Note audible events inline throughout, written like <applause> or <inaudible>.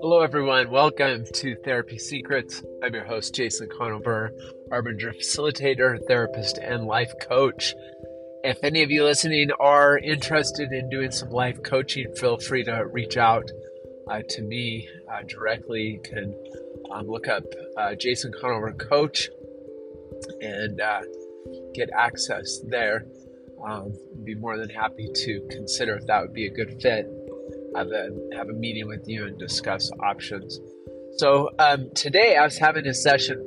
Hello, everyone. Welcome to Therapy Secrets. I'm your host, Jason Conover, Arbinger facilitator, therapist, and life coach. If any of you listening are interested in doing some life coaching, feel free to reach out uh, to me uh, directly. You can um, look up uh, Jason Conover Coach and uh, get access there. Um, be more than happy to consider if that would be a good fit. Have a have a meeting with you and discuss options. So um, today I was having a session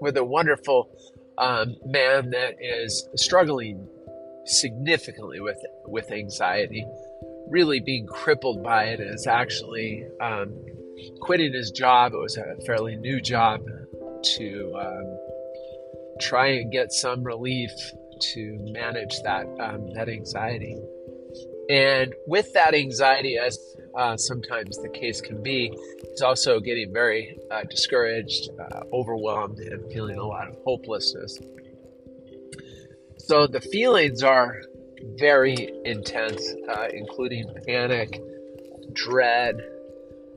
with a wonderful um, man that is struggling significantly with with anxiety, really being crippled by it, is actually um, quitting his job. It was a fairly new job to um, try and get some relief to manage that um, that anxiety. And with that anxiety, as uh, sometimes the case can be, he's also getting very uh, discouraged, uh, overwhelmed, and feeling a lot of hopelessness. So the feelings are very intense, uh, including panic, dread,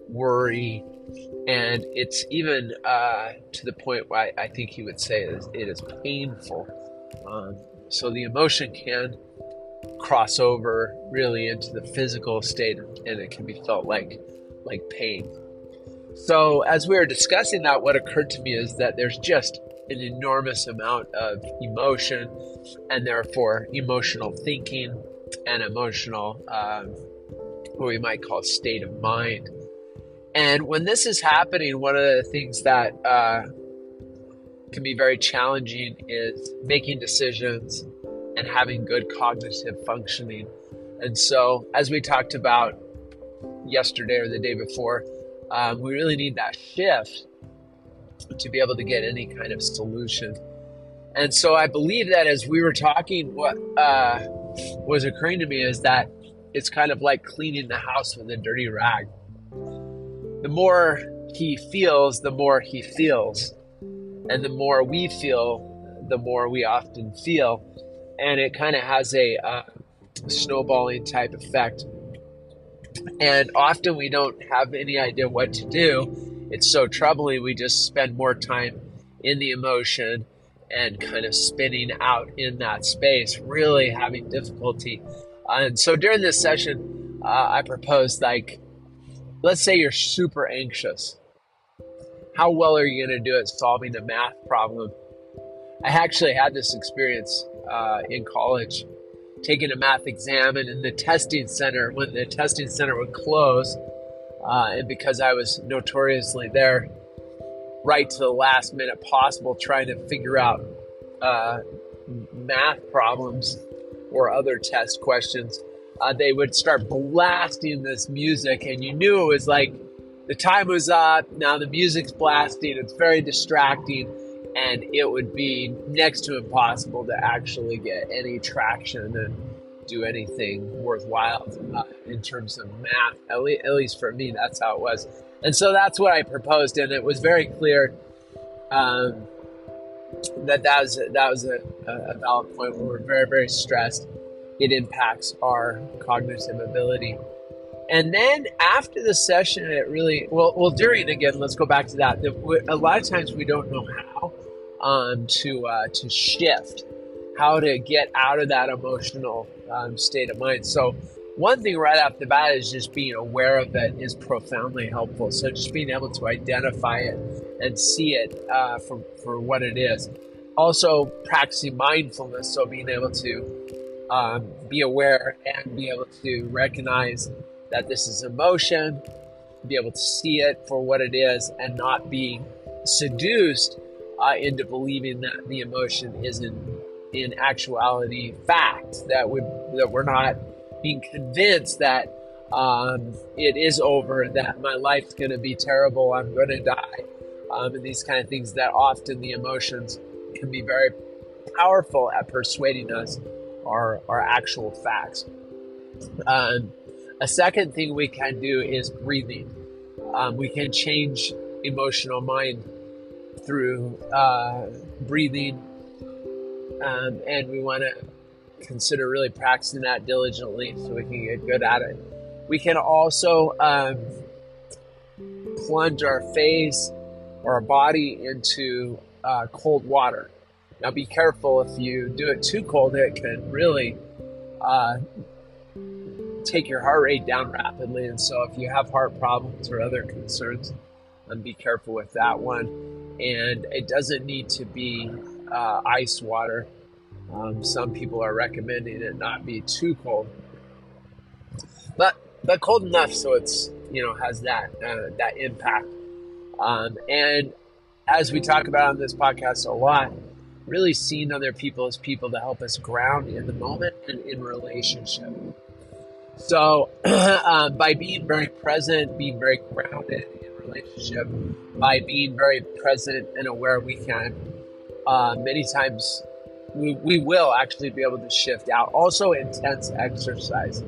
worry, and it's even uh, to the point where I, I, think he would say it is, it is painful. Um, so the emotion can cross over really into the physical state and it can be felt like like pain. So as we were discussing that what occurred to me is that there's just an enormous amount of emotion and therefore emotional thinking and emotional um, what we might call state of mind. And when this is happening one of the things that uh, can be very challenging is making decisions and having good cognitive functioning. And so, as we talked about yesterday or the day before, um, we really need that shift to be able to get any kind of solution. And so, I believe that as we were talking, what uh, was occurring to me is that it's kind of like cleaning the house with a dirty rag. The more he feels, the more he feels. And the more we feel, the more we often feel and it kind of has a uh, snowballing type effect. And often we don't have any idea what to do. It's so troubling, we just spend more time in the emotion and kind of spinning out in that space, really having difficulty. and so during this session, uh, I proposed like, let's say you're super anxious. How well are you going to do at solving a math problem? I actually had this experience uh, in college taking a math exam and in the testing center when the testing center would close uh, and because i was notoriously there right to the last minute possible trying to figure out uh, math problems or other test questions uh, they would start blasting this music and you knew it was like the time was up now the music's blasting it's very distracting and it would be next to impossible to actually get any traction and do anything worthwhile uh, in terms of math. At, le- at, least for me, that's how it was. And so that's what I proposed, and it was very clear um, that that was that was a, a valid point. We're very very stressed, it impacts our cognitive ability. And then after the session, it really well. Well, during again, let's go back to that. A lot of times we don't know how um, to uh, to shift, how to get out of that emotional um, state of mind. So one thing right off the bat is just being aware of it is profoundly helpful. So just being able to identify it and see it uh, for for what it is. Also practicing mindfulness, so being able to um, be aware and be able to recognize that this is emotion, be able to see it for what it is, and not be seduced uh, into believing that the emotion is in in actuality fact that we that we're not being convinced that um, it is over that my life's going to be terrible i'm going to die um, and these kind of things that often the emotions can be very powerful at persuading us are are actual facts. Um, a second thing we can do is breathing um, we can change emotional mind through uh, breathing, um, and we want to consider really practicing that diligently so we can get good at it. We can also um, plunge our face or our body into uh, cold water. Now, be careful if you do it too cold, it can really uh, take your heart rate down rapidly. And so, if you have heart problems or other concerns, um, be careful with that one. And it doesn't need to be uh, ice water. Um, some people are recommending it not be too cold, but but cold enough so it's you know has that uh, that impact. Um, and as we talk about on this podcast a lot, really seeing other people as people to help us ground in the moment and in relationship. So, <clears throat> um, by being very present, being very grounded in relationship, by being very present and aware, we can uh, many times we, we will actually be able to shift out. Also, intense exercise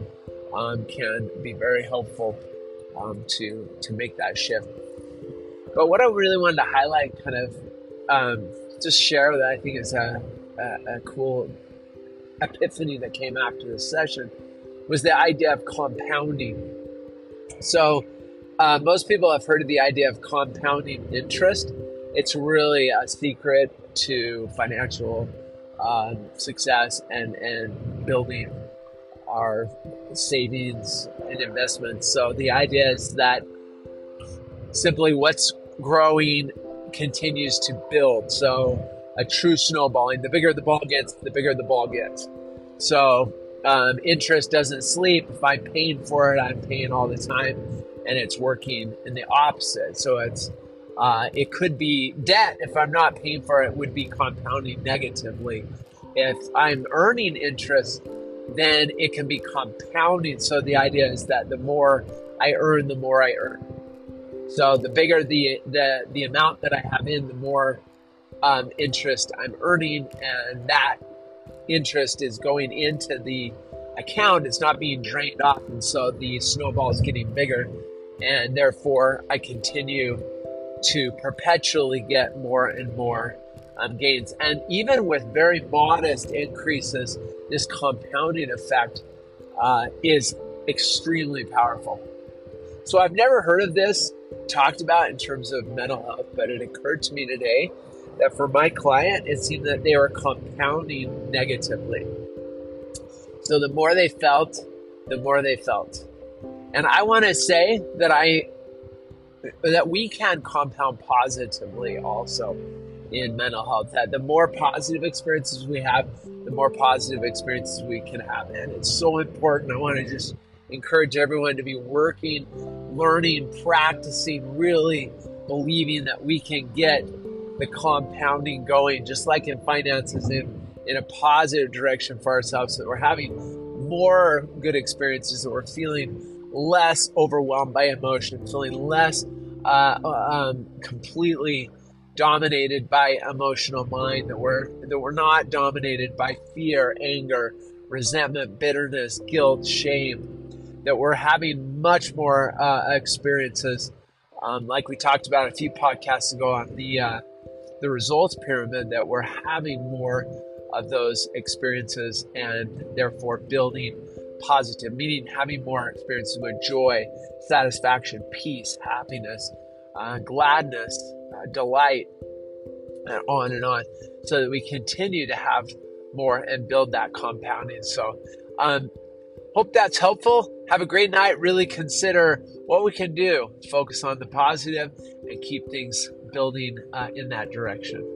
um, can be very helpful um, to to make that shift. But what I really wanted to highlight, kind of um, just share that I think is a, a, a cool epiphany that came after this session, was the idea of compounding. So, uh, most people have heard of the idea of compounding interest. It's really a secret to financial uh, success and, and building our savings and investments. So, the idea is that simply what's growing continues to build. So a true snowballing. The bigger the ball gets, the bigger the ball gets. So um, interest doesn't sleep. If I'm paying for it, I'm paying all the time, and it's working in the opposite. So it's uh, it could be debt if I'm not paying for it would be compounding negatively. If I'm earning interest, then it can be compounding. So the idea is that the more I earn, the more I earn. So the bigger the the the amount that I have in, the more um, interest I'm earning, and that interest is going into the account. It's not being drained off, and so the snowball is getting bigger, and therefore I continue to perpetually get more and more um, gains. And even with very modest increases, this compounding effect uh, is extremely powerful. So I've never heard of this talked about in terms of mental health, but it occurred to me today that for my client, it seemed that they were compounding negatively. So the more they felt, the more they felt. And I want to say that I that we can compound positively also in mental health. That the more positive experiences we have, the more positive experiences we can have. And it's so important. I want to just encourage everyone to be working, learning, practicing, really believing that we can get the compounding going, just like in finances, in, in a positive direction for ourselves, so that we're having more good experiences, that we're feeling less overwhelmed by emotion, feeling less uh, um, completely dominated by emotional mind, that we're, that we're not dominated by fear, anger, resentment, bitterness, guilt, shame, that we're having much more uh, experiences, um, like we talked about a few podcasts ago on the uh, the results pyramid, that we're having more of those experiences and therefore building positive, meaning having more experiences with joy, satisfaction, peace, happiness, uh, gladness, uh, delight, and on and on, so that we continue to have more and build that compounding. So, um, Hope that's helpful. Have a great night. Really consider what we can do. Focus on the positive and keep things building uh, in that direction.